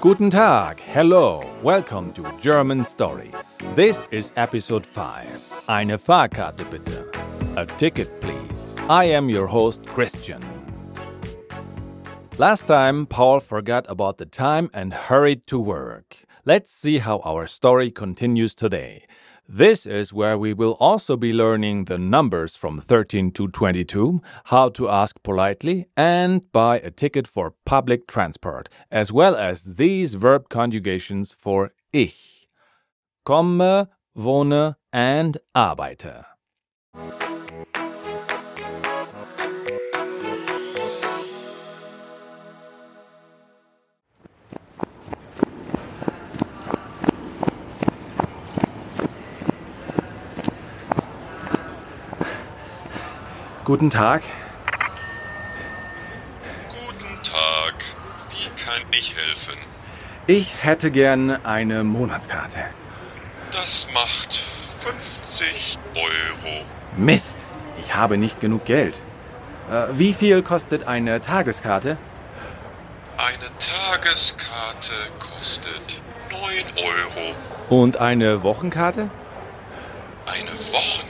Guten Tag, hello, welcome to German Stories. This is episode 5. Eine Fahrkarte bitte. A ticket, please. I am your host, Christian. Last time, Paul forgot about the time and hurried to work. Let's see how our story continues today. This is where we will also be learning the numbers from 13 to 22, how to ask politely, and buy a ticket for public transport, as well as these verb conjugations for ich. Komme, wohne, and arbeite. Guten Tag. Guten Tag. Wie kann ich helfen? Ich hätte gern eine Monatskarte. Das macht 50 Euro. Mist, ich habe nicht genug Geld. Äh, wie viel kostet eine Tageskarte? Eine Tageskarte kostet 9 Euro. Und eine Wochenkarte? Eine Wochenkarte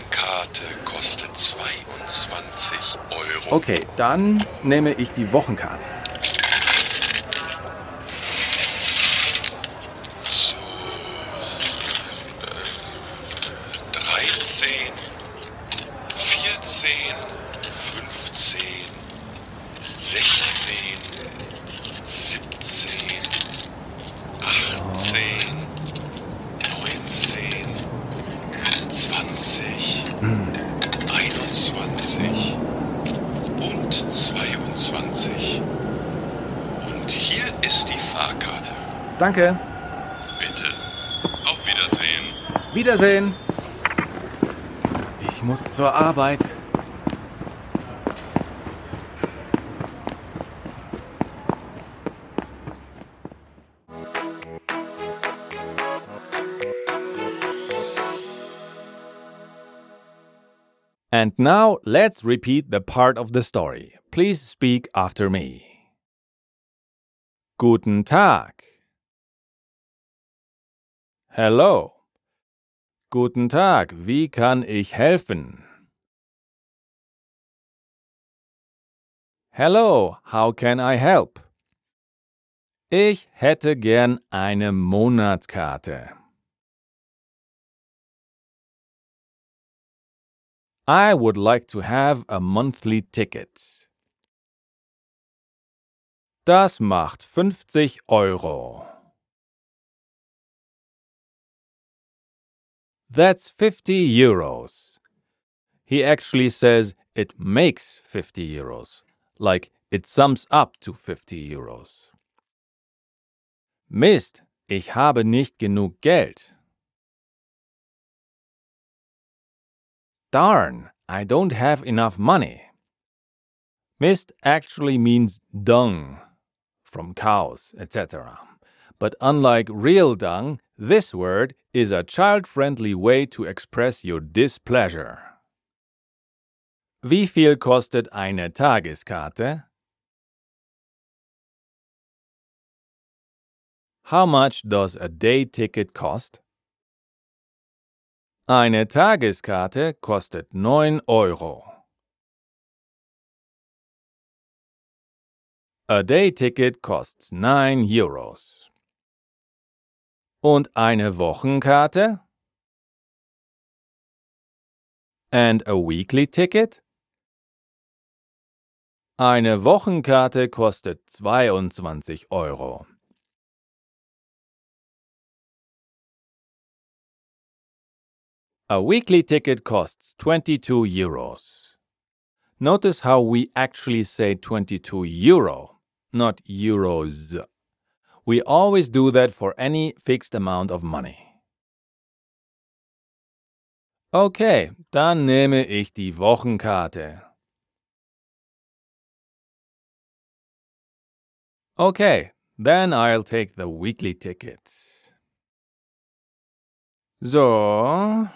22 Euro. Okay, dann nehme ich die Wochenkarte. So. äh, 13, 14, 15, 16, 17, 18, 19, 20, 21 und 22. Und hier ist die Fahrkarte. Danke. Bitte. Auf Wiedersehen. Wiedersehen. Ich muss zur Arbeit. And now let's repeat the part of the story. Please speak after me. Guten Tag. Hello. Guten Tag, wie kann ich helfen? Hello, how can I help? Ich hätte gern eine Monatskarte. I would like to have a monthly ticket. Das macht 50 Euro. That's 50 euros. He actually says it makes 50 euros, like it sums up to 50 euros. Mist, ich habe nicht genug Geld. Darn, I don't have enough money. Mist actually means dung from cows, etc. But unlike real dung, this word is a child friendly way to express your displeasure. Wie viel kostet eine Tageskarte? How much does a day ticket cost? Eine Tageskarte kostet 9 Euro. A day ticket costs 9 Euros. Und eine Wochenkarte? And a weekly ticket? Eine Wochenkarte kostet 22 Euro. A weekly ticket costs 22 euros. Notice how we actually say 22 euro, not euros. We always do that for any fixed amount of money. Okay, dann nehme ich die Wochenkarte. Okay, then I'll take the weekly ticket. So.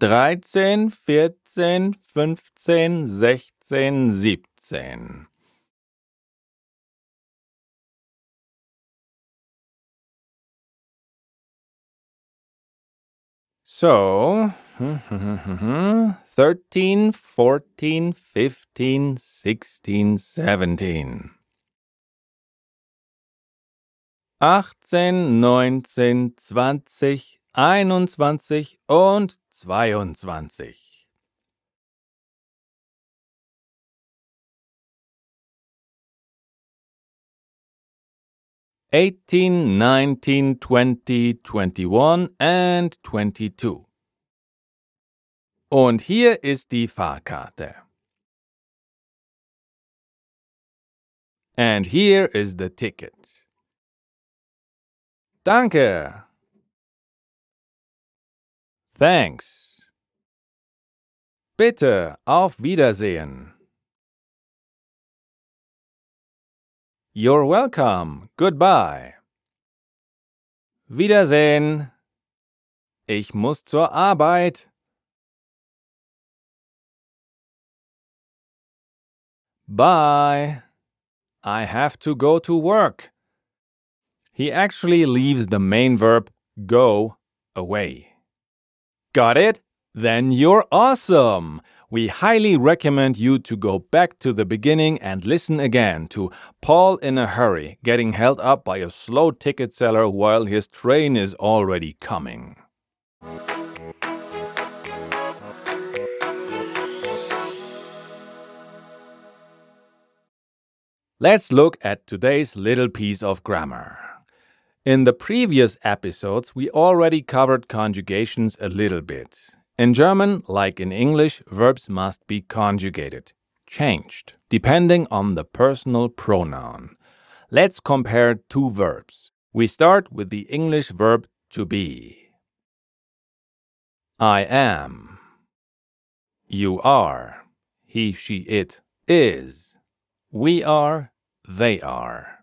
13, 14, 15, 16, 17. So, 13, 14, 15, 16, 17. 8, 18, 19, 20, 21 und 22. Eighteen, nineteen, twenty, twenty-one and twenty-two. Und hier ist die Fahrkarte. And here is the ticket. Danke. Thanks. Bitte, auf Wiedersehen. You're welcome. Goodbye. Wiedersehen. Ich muss zur Arbeit. Bye. I have to go to work. He actually leaves the main verb go away. Got it? Then you're awesome! We highly recommend you to go back to the beginning and listen again to Paul in a hurry getting held up by a slow ticket seller while his train is already coming. Let's look at today's little piece of grammar. In the previous episodes, we already covered conjugations a little bit. In German, like in English, verbs must be conjugated, changed, depending on the personal pronoun. Let's compare two verbs. We start with the English verb to be. I am. You are. He, she, it is. We are, they are.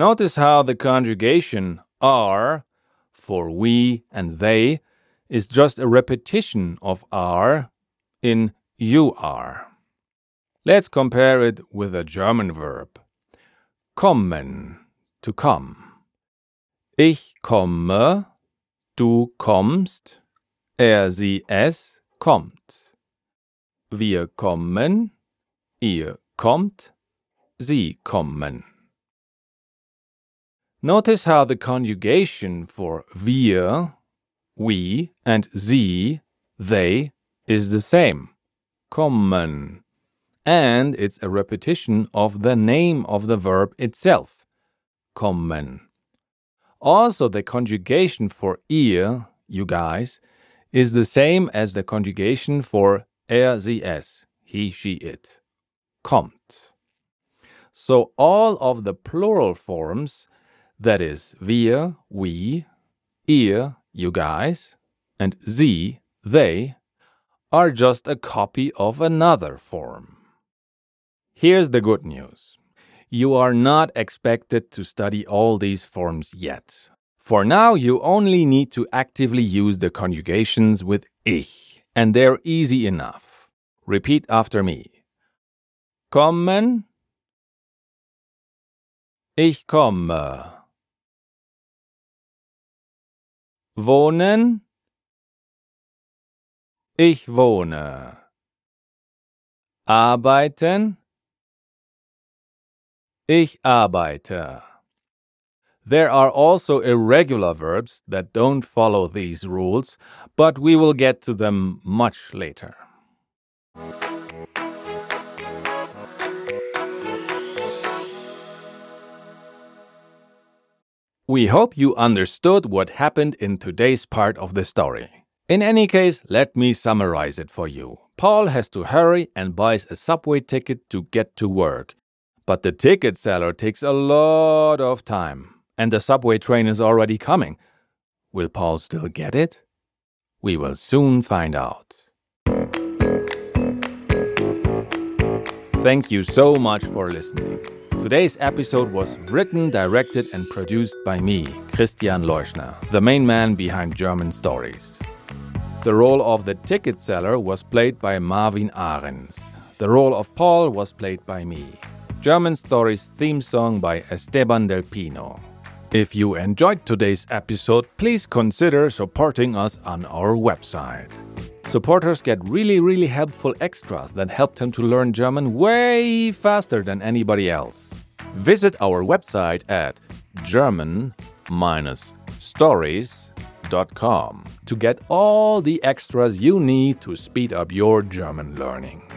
Notice how the conjugation are for we and they is just a repetition of are in you are. Let's compare it with a German verb. Kommen, to come. Ich komme, du kommst, er, sie, es kommt. Wir kommen, ihr kommt, sie kommen. Notice how the conjugation for wir, we, and sie, they, is the same. Kommen. And it's a repetition of the name of the verb itself. Kommen. Also, the conjugation for ihr, you guys, is the same as the conjugation for er, sie, es, he, she, it kommt. So all of the plural forms, that is, wir, we, ihr, you guys, and sie, they, are just a copy of another form. Here's the good news. You are not expected to study all these forms yet. For now, you only need to actively use the conjugations with ich, and they're easy enough. Repeat after me kommen? Ich komme. Wohnen? Ich wohne. Arbeiten? Ich arbeite. There are also irregular verbs that don't follow these rules, but we will get to them much later. We hope you understood what happened in today's part of the story. In any case, let me summarize it for you. Paul has to hurry and buys a subway ticket to get to work. But the ticket seller takes a lot of time, and the subway train is already coming. Will Paul still get it? We will soon find out. Thank you so much for listening. Today's episode was written, directed, and produced by me, Christian Leuschner, the main man behind German Stories. The role of the ticket seller was played by Marvin Ahrens. The role of Paul was played by me. German Stories theme song by Esteban Del Pino. If you enjoyed today's episode, please consider supporting us on our website. Supporters get really, really helpful extras that help them to learn German way faster than anybody else. Visit our website at german-stories.com to get all the extras you need to speed up your German learning.